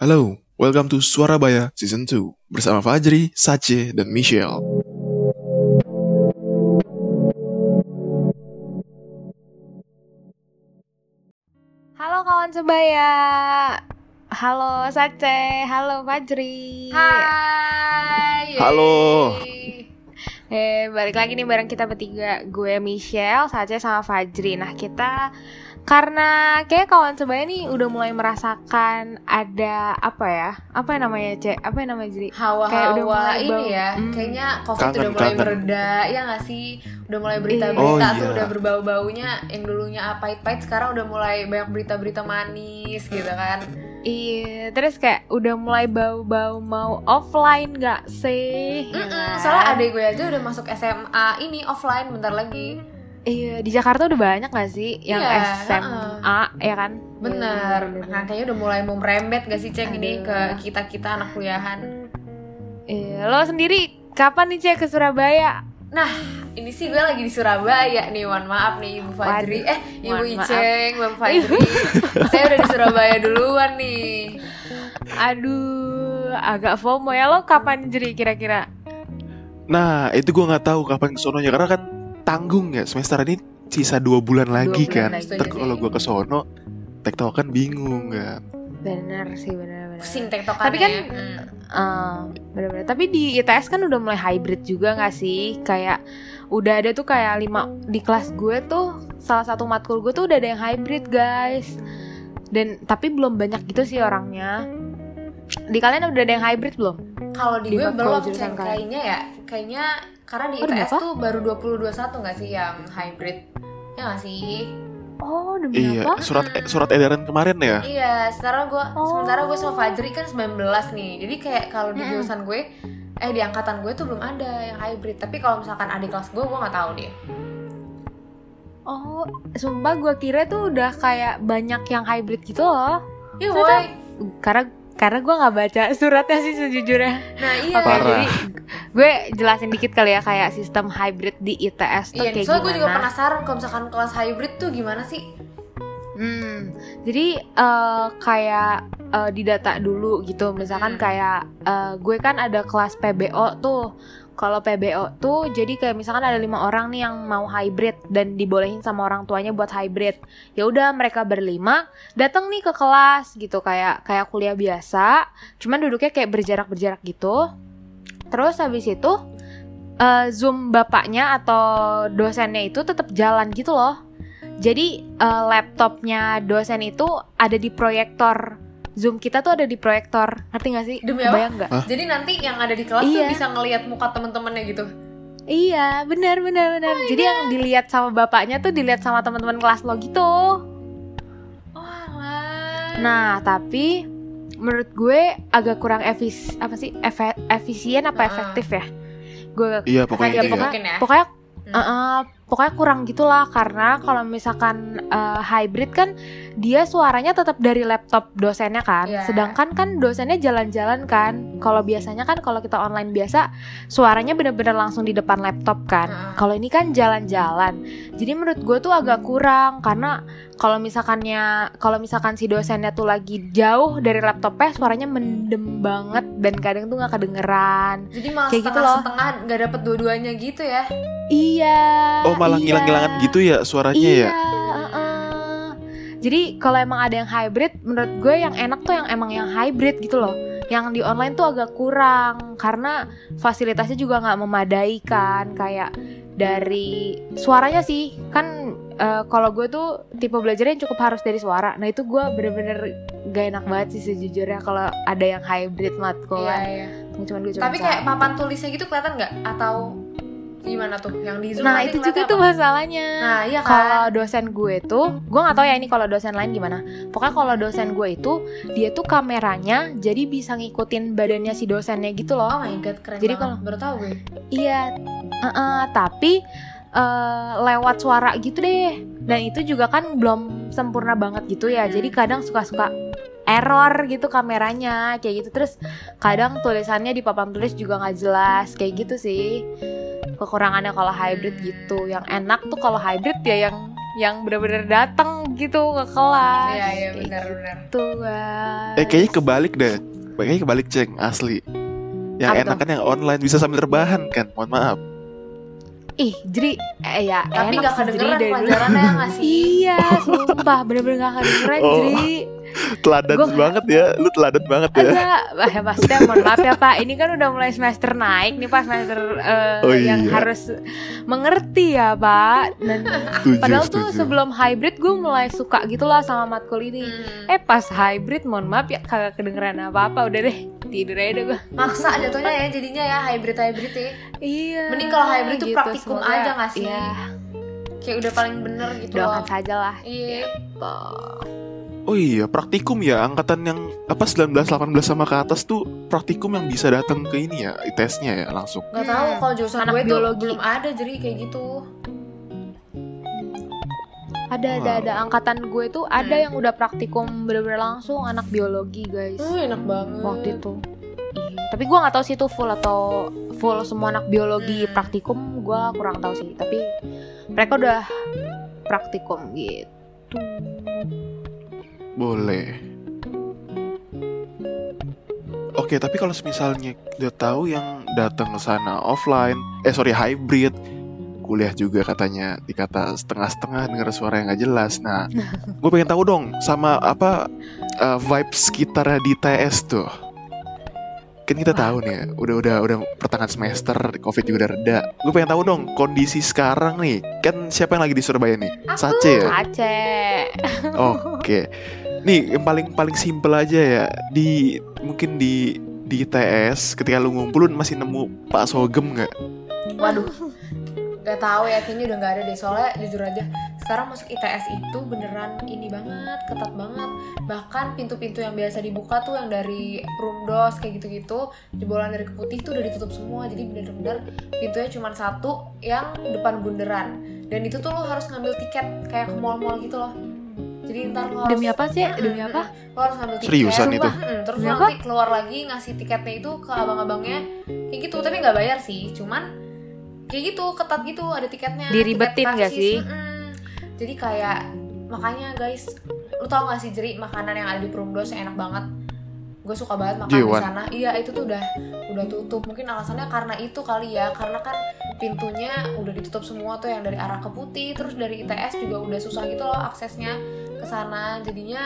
Halo, welcome to Suarabaya Season 2 bersama Fajri, Sace, dan Michelle. Halo kawan sebaya. Halo Sace, halo Fajri. Hai. Halo. Eh, balik lagi nih bareng kita bertiga. Gue Michelle, Sace sama Fajri. Nah, kita karena kayak kawan sebaya nih udah mulai merasakan ada apa ya? Apa yang namanya, Cek? Apa yang namanya, Jri? Kayak udah mulai ini bau- ya, Hmm. kayaknya covid Kangen, udah mulai kangen. mereda, ya nggak sih? Udah mulai Oh, berita-berita tuh iya. udah berbau-baunya, yang dulunya apa pahit sekarang udah mulai banyak berita-berita manis gitu kan? Iya, terus kayak udah mulai bau-bau mau offline gak sih? Mm-mm, kan? soalnya adek gue aja udah masuk SMA ini offline bentar lagi. Iya, di Jakarta udah banyak gak sih yang Iya, SMA ya kan? Bener. Iya, Nah kayaknya udah mulai mau merembet gak sih cek ini ke kita kita anak kuliahan. Iya, lo sendiri kapan nih cek ke Surabaya? Nah, ini sih gue lagi di Surabaya nih, mohon maaf nih Ibu Fajri Waduh, Eh, Ibu. Iceng, Bang Fajri Saya udah di Surabaya duluan nih Aduh, agak FOMO ya lo kapan jadi kira-kira? Nah, itu gue nggak tahu kapan kesononya karena kan tanggung ya semester ini sisa dua bulan lagi bulan kan. lagi. Ntar kalau gue kesono, tektokan bingung kan. Bener sih, bener-bener. Pusing tektokannya Tapi kan ya. Hmm. Eh, bener-bener. Tapi di ITS kan udah mulai hybrid juga gak sih? Kayak udah ada tuh kayak lima di kelas gue tuh salah satu matkul gue tuh udah ada yang hybrid guys. Dan tapi belum banyak gitu sih orangnya. Di kalian udah ada yang hybrid belum? Kalau di Di gue belum. Kayaknya ya Kayaknya karena di Oh, ITS tuh baru 2021 gak sih yang hybrid Ya gak sih? Oh, demi Iya, apa? surat eh, surat edaran kemarin ya. Iya, sekarang gue Oh. sementara gue sama Fajri kan 19 nih. Jadi kayak kalau di jurusan gue eh di angkatan gue tuh belum ada yang hybrid. Tapi kalau misalkan adik kelas gue, gue nggak tahu deh. Oh, sumpah gue kira tuh udah kayak banyak yang hybrid gitu loh. Iya, boy. Karena karena gue nggak baca suratnya sih sejujurnya. Nah, iya. Oke, Parah. jadi gue jelasin dikit kali ya kayak sistem hybrid di ITS tuh Iya, kayak soalnya gue juga gimana. penasaran kalau misalkan kelas hybrid tuh gimana sih? Hmm, jadi eh, kayak eh, didata dulu gitu. Misalkan Hmm. kayak eh, gue kan ada kelas PBO tuh. Kalau PBO tuh jadi kayak misalkan ada lima orang nih yang mau hybrid dan dibolehin sama orang tuanya buat hybrid. Ya udah mereka berlima datang nih ke kelas gitu kayak kayak kuliah biasa. Cuman duduknya kayak berjarak-berjarak gitu. Terus habis itu eh, Zoom bapaknya atau dosennya itu tetap jalan gitu loh. Jadi eh, laptopnya dosen itu ada di proyektor. Zoom kita tuh ada di proyektor. Ngerti gak sih? Demi apa? Kebayang nggak? Jadi nanti yang ada di kelas tuh Iya. bisa ngelihat muka temen-temennya gitu. Iya, benar benar benar. Jadi yang dilihat sama bapaknya tuh dilihat sama teman-teman kelas lo gitu. Oh, alah. Nah, tapi menurut gue agak kurang efis apa sih? Efe- efisien apa Heeh. efektif ya? Gue Iya, pokoknya gitu ya. pokoknya- ya. pokoknya Hmm. eh, pokoknya kurang gitulah karena kalau misalkan eh, hybrid kan dia suaranya tetap dari laptop dosennya kan Iya. sedangkan kan dosennya jalan-jalan kan kalau biasanya kan kalau kita online biasa suaranya bener-bener langsung di depan laptop kan Heeh. kalau ini kan jalan-jalan jadi menurut gue tuh agak kurang karena kalau misalkannya kalau misalkan si dosennya tuh lagi jauh dari laptopnya suaranya mendem banget dan kadang tuh nggak kedengeran Jadi malah Kayak gitu loh. setengah-setengah nggak dapet dua-duanya gitu ya. Iya Oh, malah iya. ngilang-ngilangan gitu ya suaranya iya, ya. heeh. Jadi kalau emang ada yang hybrid, menurut gue yang enak tuh yang emang yang hybrid gitu loh. Yang di online tuh agak kurang karena fasilitasnya juga nggak memadai kan. Kayak dari suaranya sih kan eh, kalau gue tuh tipe belajarnya yang cukup harus dari suara. Nah itu gue bener-bener gak enak banget sih sejujurnya kalau ada yang hybrid matkul. Iya, iya. Cuman gue cuma Tapi kayak papan tulisnya gitu kelihatan nggak? Atau gimana tuh? Yang di Zoom Nah itu juga tuh masalahnya. Nah, iya kan. Kalau dosen gue tuh, gue nggak tahu ya ini kalau dosen lain gimana. Pokoknya kalau dosen gue itu, dia tuh kameranya jadi bisa ngikutin badannya si dosennya gitu loh. Oh my god, keren Jadi kalau- baru tahu gue. Iya, uh-uh, tapi eh, lewat suara gitu deh. Dan itu juga kan belum sempurna banget gitu ya. Hmm. Jadi kadang suka-suka error gitu kameranya kayak gitu. Terus kadang tulisannya di papan tulis juga nggak jelas kayak gitu sih. Kekurangannya kalau hybrid gitu. Yang enak tuh kalau hybrid ya yang yang bener-bener datang gitu ke kelas. Iya iya benar-benar. Gitu guys. Eh kayaknya kebalik deh. Kayaknya kebalik ceng asli. Yang Apa enak kan yang online bisa sambil terbahan kan. Mohon maaf. Ih, jadi eh, ya Tapi enak nggak kedengeran pelajarannya ya nggak sih? Iya, sumpah bener-bener gak kedengeran, Oh. Jri. Teladan Gua- banget ya. Lu teladan banget ya. Enggak, Wah, ya maksudnya mohon maaf ya Pak, ini kan udah mulai semester naik nih Pak, semester eh, Oh, yang iya. harus mengerti ya Pak. Dan Setuju, padahal tuh setuju. sebelum hybrid gue mulai suka gitu lah sama matkul ini. Hmm. Eh pas hybrid, mohon maaf ya kagak kedengeran apa-apa, udah deh tidur aja deh gue. Maksa jatuhnya ya jadinya ya hybrid hybrid ya. Iya. Mending kalau hybrid tuh praktikum semoga- aja nggak sih? Iya, Kayak udah paling bener gitu doakan saja lah. Iya. Oh iya, praktikum ya angkatan yang apa 19 18 sama ke atas tuh praktikum yang bisa datang ke ini ya, ITS-nya ya langsung. Gak tahu Hmm. kalau jurusan Anak gue tuh biologi. belum ada jadi kayak gitu. Ada ada Wow. ada angkatan gue tuh ada Hmm. yang udah praktikum bener-bener langsung anak biologi guys. Uh, enak banget. waktu itu. Iya, Tapi gue nggak tahu sih itu full atau full semua anak biologi Hmm. praktikum gue kurang tahu sih. Tapi mereka udah praktikum gitu. Boleh. Oke, tapi kalau misalnya udah tahu yang datang ke sana offline, eh sorry hybrid, kuliah juga katanya dikata setengah-setengah dengar suara yang nggak jelas. Nah, gue pengen tahu dong sama apa uh, vibes sekitar di TS tuh. Kan kita tahu nih, ya, udah udah udah pertengahan semester, covid juga udah reda. Gue pengen tahu dong kondisi sekarang nih. Kan siapa yang lagi di Surabaya nih? Sace ya. Aceh. Oke. Nih yang paling paling simpel aja ya. Di mungkin di di ITS ketika lu ngumpulin masih nemu Pak Sogem nggak? Waduh. Gak tahu ya kayaknya udah nggak ada deh. Soalnya jujur aja sekarang masuk ITS itu beneran ini banget ketat banget. Bahkan pintu-pintu yang biasa dibuka tuh yang dari room dos kayak gitu-gitu jebolan dari keputih tuh udah ditutup semua. Jadi bener-bener pintunya cuma satu yang depan bundaran dan itu tuh lo harus ngambil tiket kayak ke mall-mall gitu loh jadi ntar lo harus Demi apa sih? Demi apa? lo harus ngambil tiket. Seriusan itu? Mm-mm, terus Demi nanti keluar lagi ngasih tiketnya itu ke abang-abangnya. Kayak gitu tapi nggak bayar sih. Cuman kayak gitu ketat gitu ada tiketnya. Diribetin tiket nggak karcis, sih? mm-mm. jadi kayak makanya guys lu tau gak sih jeri makanan yang ada di Prumdos yang enak banget. Gue suka banget makan di sana. Iya itu tuh udah udah tutup. Mungkin alasannya karena itu kali ya. Karena kan pintunya udah ditutup semua tuh yang dari arah ke putih terus dari ITS juga udah susah gitu loh aksesnya ke sana jadinya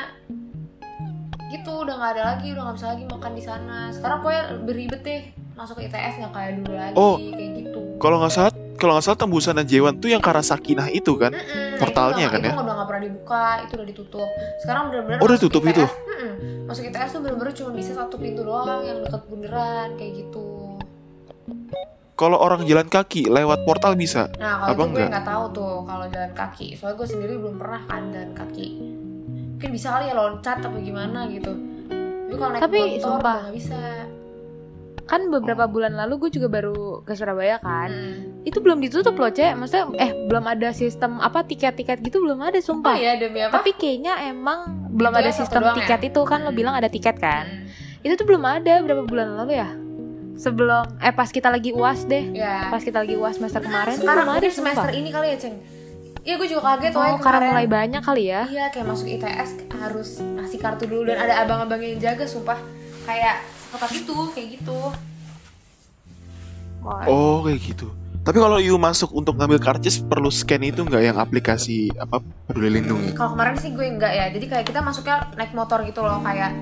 gitu udah nggak ada lagi udah nggak bisa lagi makan di sana sekarang pokoknya lebih ribet deh masuk ke ITS nggak kayak dulu lagi Oh. kayak gitu Kalau nggak salah kalau nggak salah tembusan Jewan tuh yang ke arah Sakinah itu kan? Mm-mm, nah, Portalnya itu kan udah, ya? itu udah nggak pernah dibuka itu udah ditutup sekarang bener-bener Oh, udah tutup ITS, itu? mm-mm, masuk ITS tuh bener-bener cuma bisa satu pintu doang yang dekat bundaran kayak gitu Kalau orang jalan kaki lewat portal bisa. nah kalau Apa itu gue enggak? nggak tahu tuh kalau jalan kaki soalnya gue sendiri belum pernah kan jalan kaki mungkin bisa kali ya loncat apa gimana gitu tapi kalau naik Tapi, motor sumpah. bisa Kan beberapa bulan lalu gue juga baru ke Surabaya kan. Mm. Itu belum ditutup loh, Cek. Maksudnya eh belum ada sistem apa tiket-tiket gitu belum ada oh sumpah. ya demi apa Tapi kayaknya emang belum Itu ada ya sistem doang tiket ya? itu kan lo Hmm. bilang ada tiket kan. Mm. Itu tuh belum ada berapa bulan lalu ya? Sebelum eh pas kita lagi UAS deh. ya Pas kita lagi UAS semester kemarin sekarang ada mungkin semester sumpah. ini kali ya ceng Iya gue juga kaget Oh, karena kemarin. mulai banyak kali ya. Iya kayak masuk ITS harus ngasih kartu dulu dan ada abang-abang yang jaga sumpah kayak seketat itu kayak gitu. Wah, Oh kayak gitu. Tapi kalau you masuk untuk ngambil karcis perlu scan itu nggak yang aplikasi apa peduli lindungi? Kalau kemarin sih gue enggak ya. Jadi kayak kita masuknya naik motor gitu loh kayak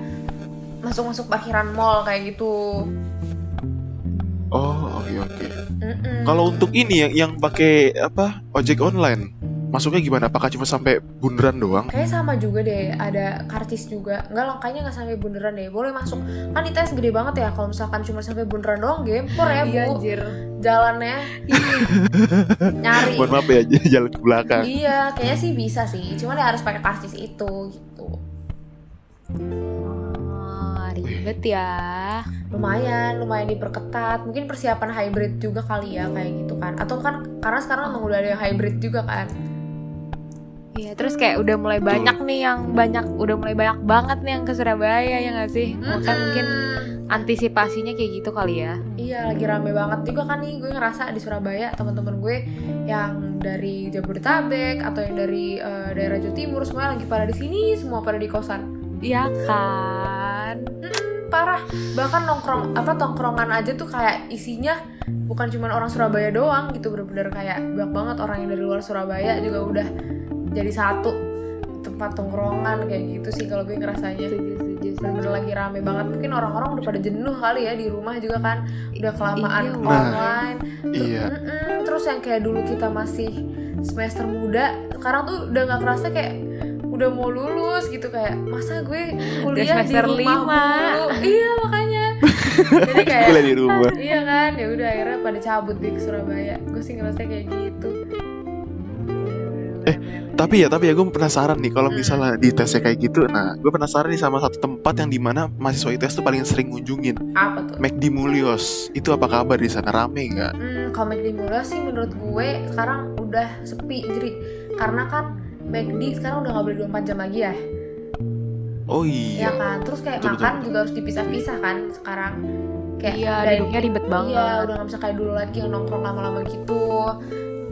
masuk-masuk parkiran mall kayak gitu. Oh oke oke. Mm-mm. Kalau untuk ini yang yang pakai apa ojek online masuknya gimana? Apakah cuma sampai bundaran doang? Kayaknya sama juga deh, ada karcis juga. Enggak loh, kayaknya nggak sampai bundaran deh. Boleh masuk. Kan ITS gede banget ya. Kalau misalkan cuma sampai bundaran doang, gempor ya Iya, bu. anjir. Jalannya nyari. Mohon maaf ya jalan ke belakang. Iya, kayaknya sih bisa sih. Cuman ya harus pakai karcis itu gitu. Ribet ya. lumayan lumayan diperketat mungkin persiapan hybrid juga kali ya kayak gitu kan atau kan karena sekarang emang udah ada yang hybrid juga kan Iya, terus kayak udah mulai banyak nih yang banyak, udah mulai banyak banget nih yang ke Surabaya ya nggak sih? Kan mungkin antisipasinya kayak gitu kali ya. Iya lagi rame banget juga kan nih gue ngerasa di Surabaya teman-teman gue yang dari Jabodetabek atau yang dari eh, daerah Jawa Timur semuanya lagi pada di sini semua pada di kosan Iya kan? Mm, parah. Bahkan nongkrong apa tongkrongan aja tuh kayak isinya bukan cuma orang Surabaya doang gitu bener-bener kayak banyak banget orang yang dari luar Surabaya juga udah jadi satu tempat tongkrongan kayak gitu sih kalau gue ngerasanya. Bener-bener lagi rame banget. Mungkin orang-orang udah pada jenuh kali ya di rumah juga kan. Udah kelamaan udah. online. Ter- Iya. Terus yang kayak dulu kita masih semester muda sekarang tuh udah nggak kerasa kayak udah mau lulus gitu kayak masa gue kuliah di semester rumah lima. mulu iya makanya jadi kayak Kuliah di rumah. iya kan ya udah akhirnya pada cabut di Surabaya gue sih ngerasa kayak gitu Eh, Tapi ya, tapi ya gue penasaran nih kalau Hmm. misalnya di tesnya kayak gitu. Nah, gue penasaran nih sama satu tempat yang di mana mahasiswa ITS tuh paling sering ngunjungin. apa tuh McD Mulios. Itu apa kabar di sana rame nggak? Hmm, komik di Mulas sih menurut gue sekarang udah sepi jadi karena kan McD sekarang udah nggak boleh 24 jam lagi ya Oh ya iya. kan terus kayak Betul, makan betul. juga harus dipisah-pisah kan sekarang kayak Iya, duduknya ribet banget. iya udah nggak bisa kayak dulu lagi yang nongkrong lama-lama gitu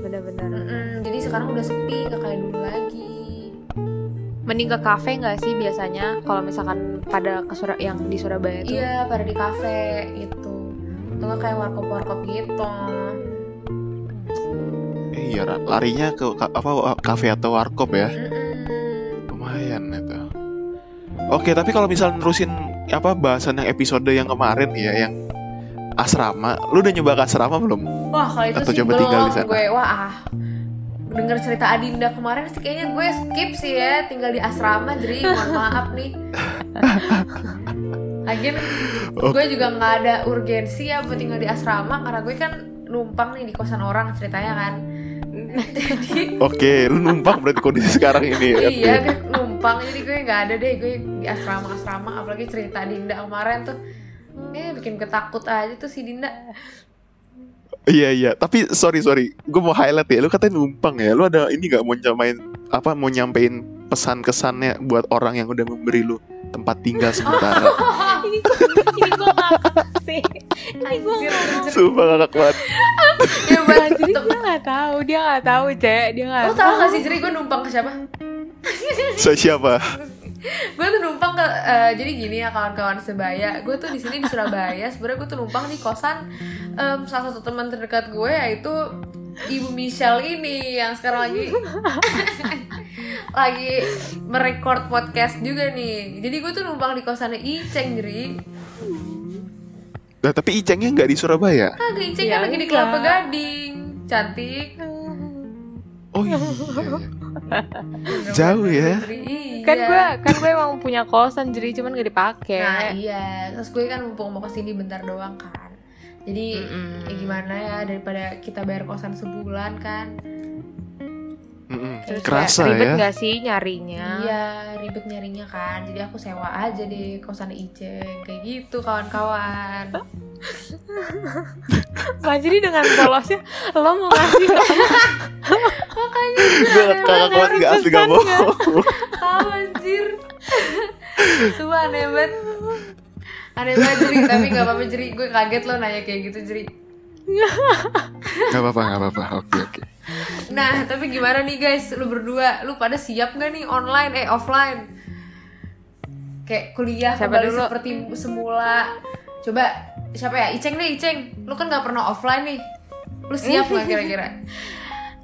Bener-bener. Mm-mm, jadi sekarang udah sepi nggak kayak dulu lagi Mending ke kafe nggak sih biasanya kalau misalkan pada ke Sura yang di Surabaya tuh? iya pada di kafe gitu atau kayak warkop-warkop gitu Eh, iya, larinya ke apa kafe atau warkop ya. Lumayan itu. Oke, tapi kalau misal nerusin apa bahasan yang episode yang kemarin ya yang asrama, lu udah nyoba ke asrama belum? Wah kalau itu Atau sih coba tinggal di sana? gue wah ah. Denger cerita Adinda kemarin sih kayaknya gue skip sih ya tinggal di asrama jadi mohon maaf nih. Lagian Oh. gue juga nggak ada urgensi ya buat tinggal di asrama karena gue kan numpang nih di kosan orang ceritanya kan. Oke, lu numpang berarti kondisi sekarang ini ya. iya gue numpang. Jadi gue nggak ada deh. Gue di asrama asrama apalagi cerita Dinda kemarin tuh. Eh bikin ketakut aja tuh si Dinda. Iya iya, tapi sorry sorry, gue mau highlight ya, lu katanya numpang ya, lu ada ini nggak mau nyamain apa mau nyampein pesan kesannya buat orang yang udah memberi lu tempat tinggal sementara. ini gue ngakak sih. Ini gue anjir. Sumpah ngakak banget. ya buat Jadi dia nggak tahu, dia nggak tahu cek, dia nggak Lo tau gak sih Jeri gue numpang ke siapa? Saya siapa? gue tuh numpang ke eh, jadi gini ya kawan-kawan sebaya gue tuh di sini di Surabaya sebenarnya gue tuh numpang di kosan em, salah satu teman terdekat gue yaitu ibu Michelle ini yang sekarang lagi lagi merekord podcast juga nih jadi gue tuh numpang di kosannya Iceng jadi Nah, tapi Icengnya nggak di Surabaya. kagak Iceng Ya kan lagi di. Kelapa Gading cantik Oh iya. Jauh ya. Iya. kan gue kan gue emang punya kosan jadi cuman gak dipakai. Nah iya, terus gue kan mumpung mau ke sini bentar doang kan Jadi Mm-mm. ya gimana ya daripada kita bayar kosan sebulan kan Mm-mm. Terus Kerasa kayak ribet ya. nggak sih nyarinya? Iya ribet nyarinya kan Jadi aku sewa aja deh kosan Iceng Kayak gitu kawan-kawan Fajri dengan polosnya lo mau ngasih Makanya Gue kakak kawan nggak asli gak bohong. tahu anjir Sumpah aneh banget Aneh banget Jeri Tapi gak apa-apa Jeri Gue kaget lo nanya kayak gitu Jeri Gak apa-apa gak apa-apa. Oke oke. Nah tapi gimana nih guys? Lu berdua Lu pada siap gak nih online? Eh offline? Kayak kuliah Siapa kembali dulu? seperti semula. Coba Siapa ya? Iceng deh Iceng. Lu kan gak pernah offline nih. Lu siap gak kira-kira?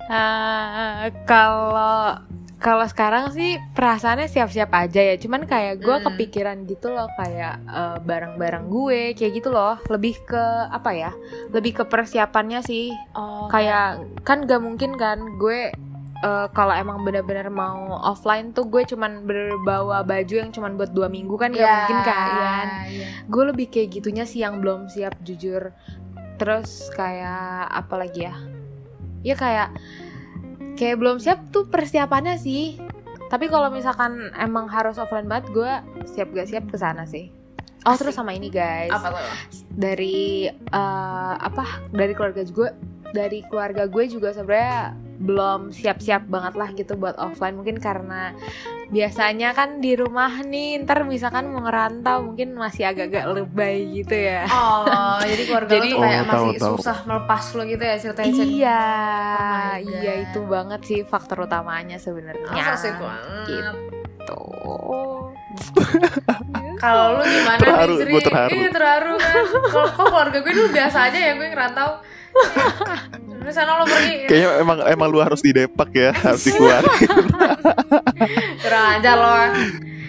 Ah, kalau kalau sekarang sih perasaannya siap-siap aja ya. Cuman kayak gue Hmm. kepikiran gitu loh kayak eh, barang-barang gue kayak gitu loh. Lebih ke apa ya lebih ke persiapannya sih. Oh kayak kan gak mungkin kan gue eh, kalau emang benar-benar mau offline tuh gue cuman berbawa baju yang cuman buat dua minggu kan gak Iya, mungkin kan. iya. gue lebih kayak gitunya sih yang belum siap jujur. Terus kayak apa lagi ya? Ya kayak kayak belum siap tuh persiapannya sih. Tapi kalau misalkan emang harus offline banget gue siap gak siap ke sana sih. Oh Asik. terus sama ini guys. Apa tuh? dari eh, apa? Dari keluarga gue dari keluarga gue juga sebenarnya belum siap-siap banget lah gitu buat offline. Mungkin karena biasanya kan di rumah nih ntar misalkan mau ngerantau mungkin masih agak-agak lebay gitu ya Oh, jadi keluarga Jadi- lo tuh kayak Oh, tahu, masih tahu. susah melepas lo gitu ya ceritain cerita. iya Oh iya itu banget sih faktor utamanya sebenarnya gitu Kalau lu gimana Terharu, nih gua terharu. Iya terharu kan. Kalau kok keluarga gue dulu biasa aja ya gue ngerantau. Terus sana lo pergi Kayaknya emang emang lu harus di Depak ya, harus dikeluarin. kurang ajar lo.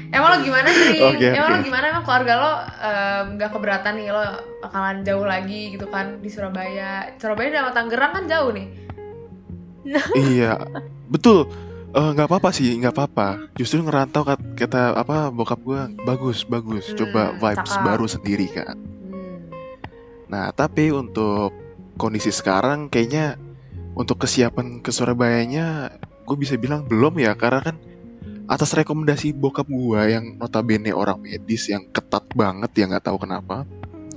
Emang lo gimana Ceri? Oke, Emang oke. lo gimana emang keluarga lo nggak keberatan nih lo bakalan jauh lagi gitu kan di Surabaya. Surabaya sama Tangerang kan jauh nih. iya, betul. Eh, nggak apa-apa sih, nggak apa-apa. Justru ngerantau kat- kata apa bokap gua bagus, bagus. Coba Hmm, vibes cakep. baru sendiri kan. Hmm. Nah, tapi untuk kondisi sekarang kayaknya untuk kesiapan ke Surabayanya gue bisa bilang belum ya karena kan atas rekomendasi bokap gua yang notabene orang medis yang ketat banget ya nggak tahu kenapa.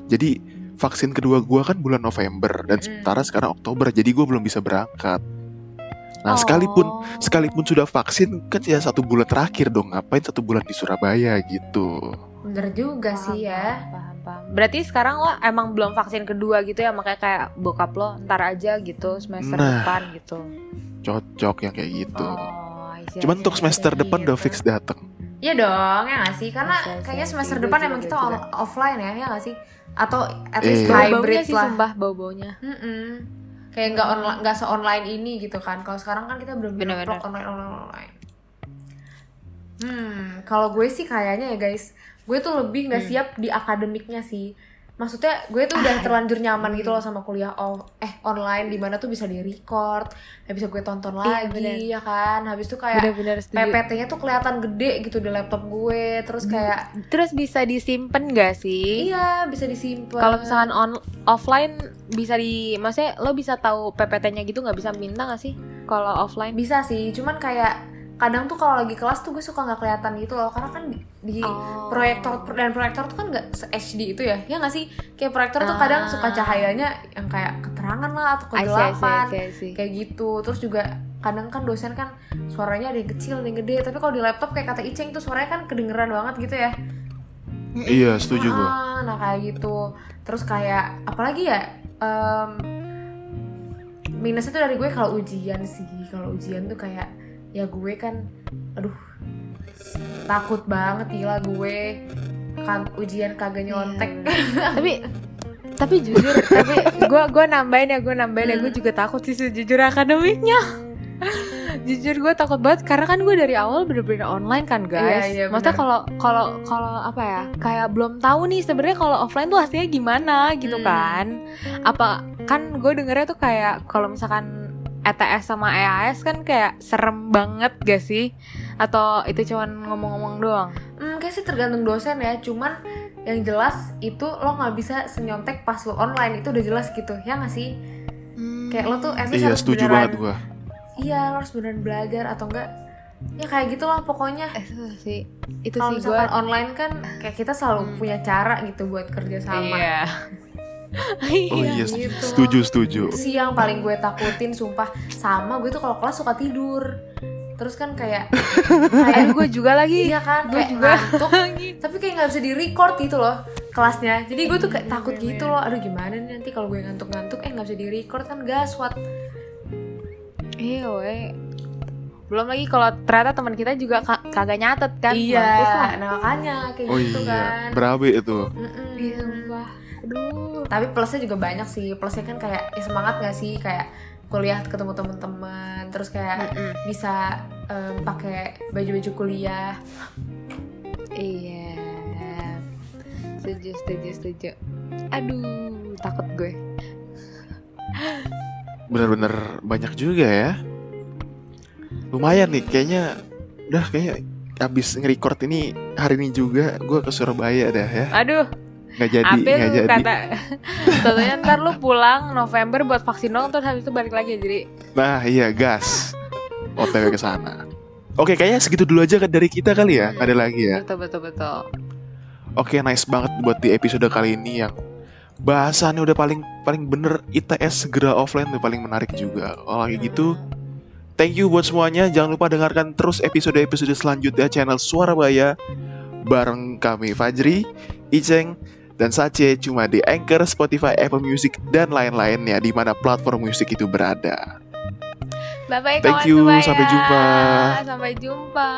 Jadi vaksin kedua gua kan bulan November dan Mm. sementara sekarang Oktober jadi gue belum bisa berangkat. Nah, Oh. sekalipun sekalipun sudah vaksin kan ya satu bulan terakhir dong ngapain satu bulan di Surabaya gitu. Bener juga Paham, sih ya. paham, paham, paham. Berarti sekarang lo emang belum vaksin kedua gitu ya makanya kayak bokap lo ntar aja gitu semester Nah. depan gitu. Cocok yang kayak gitu. Oh, I see, I Cuman see, untuk semester depan udah gitu. fix dateng. Iya dong, ya gak sih? Karena Bisa, bisa, kayaknya bisa. semester Gue depan emang kita on- offline ya, ya gak sih? Atau at Iya. least Bau-baunya hybrid sih lah. sumpah bau-baunya. Mm-mm. Kayak nggak online, nggak se-online ini gitu kan. Kalau sekarang kan kita belum plug online, online, online. Hmm, kalau gue sih kayaknya ya guys, gue tuh lebih nggak Hmm. siap di akademiknya sih. Maksudnya gue tuh udah Ah. terlanjur nyaman gitu loh sama kuliah oh, eh online di mana tuh bisa di record, bisa gue tonton Iya, lagi bener. ya kan. Habis itu kayak. PPT-nya tuh kelihatan gede gitu di laptop gue, terus kayak Terus bisa disimpan gak sih? iya bisa disimpan. Kalau misalkan on offline bisa di, maksudnya lo bisa tahu PPT-nya gitu nggak bisa minta nggak sih? Kalau offline? bisa sih, cuman kayak kadang tuh kalau lagi kelas tuh gue suka nggak kelihatan gitu loh, karena kan di, di Oh. proyektor dan proyektor tuh kan nggak se HD itu ya, ya nggak sih? Kayak proyektor tuh kadang Ah. suka cahayanya yang kayak keterangan lah atau I see, I see, I kegelapan, see, I see. kayak gitu. Terus juga kadang kan dosen kan suaranya ada yang kecil, ada yang gede, tapi kalau di laptop kayak kata Iceng tuh suaranya kan kedengeran banget gitu ya. Iya, setuju gua. Ah, nah kayak gitu. Terus kayak apalagi ya? em, minusnya tuh dari gue kalau ujian sih. Kalau ujian tuh kayak ya gue kan, aduh takut banget gila gue. Kan ujian kagak nyontek. tapi tapi jujur tapi gue gua nambahin ya gue nambahin ya. Gue Hmm. juga takut sih sejujur akademiknya. Jujur gue takut banget karena kan gue dari awal bener-bener online kan guys. Iya, iya, maksudnya kalau kalau kalau apa ya kayak belum tahu nih sebenarnya kalau offline tuh hasilnya gimana gitu Hmm. kan. Apa kan gue dengernya tuh kayak kalau misalkan ETS sama EAS kan kayak serem banget gak sih atau itu cuman ngomong-ngomong doang Hmm, kayak sih tergantung dosen ya. Cuman yang jelas itu lo nggak bisa senyontek pas lo online itu udah jelas gitu ya nggak sih? Kayak lo tuh at least Iya, harus setuju beneran- banget gua. Iya lo harus beneran belajar atau enggak ya kayak gitulah pokoknya. Eh, itu sih itu kalau sih gue online kan kayak kita selalu Hmm. punya cara gitu buat kerja sama. Iya. Oh iya, gitu. setuju, setuju. Yang paling gue takutin sumpah sama gue tuh kalau kelas suka tidur. Terus kan kayak Aduh gue juga lagi. iya kan Gue kayak juga. ngantuk tapi kayak nggak bisa di record gitu loh kelasnya. Jadi gue tuh kayak takut Bener, gitu loh. Aduh gimana nih nanti kalau gue ngantuk-ngantuk eh nggak bisa di record kan gaswat. Iya weh. Belum lagi kalau ternyata teman kita juga ka- kagak nyatet kan. iya, nah makanya kayak Oh gitu iya, kan. berabe itu. Mm-mm. Iya, sumpah. Aduh. tapi plusnya juga banyak sih plusnya kan kayak ya semangat gak sih kayak kuliah ketemu teman-teman terus kayak Mm-mm. bisa em, pakai baju-baju kuliah Iya. Setuju, setuju, setuju. Aduh, takut gue. Bener-bener banyak juga ya. Lumayan nih, kayaknya udah kayak abis nge-record ini hari ini juga gue ke Surabaya dah ya. Aduh, Nggak jadi, apa nggak jadi. kata Tentunya ntar lu pulang November buat vaksin dong Terus habis itu balik lagi jadi Nah iya gas OTW ke sana. Oke kayaknya segitu dulu aja dari kita kali ya. Nggak Ada lagi ya. Betul, betul, betul Oke nice banget buat di episode kali ini yang bahasannya udah paling paling bener ITS segera offline udah paling menarik juga. Kalau kayak gitu Thank you buat semuanya. Jangan lupa dengarkan terus episode-episode selanjutnya channel Suara Baya bareng kami Fajri, Iceng, dan Sace cuma di Anchor, Spotify, Apple Music, dan lain-lainnya di mana platform musik itu berada. Bye bye Thank kawan you, sampai jumpa. Sampai jumpa.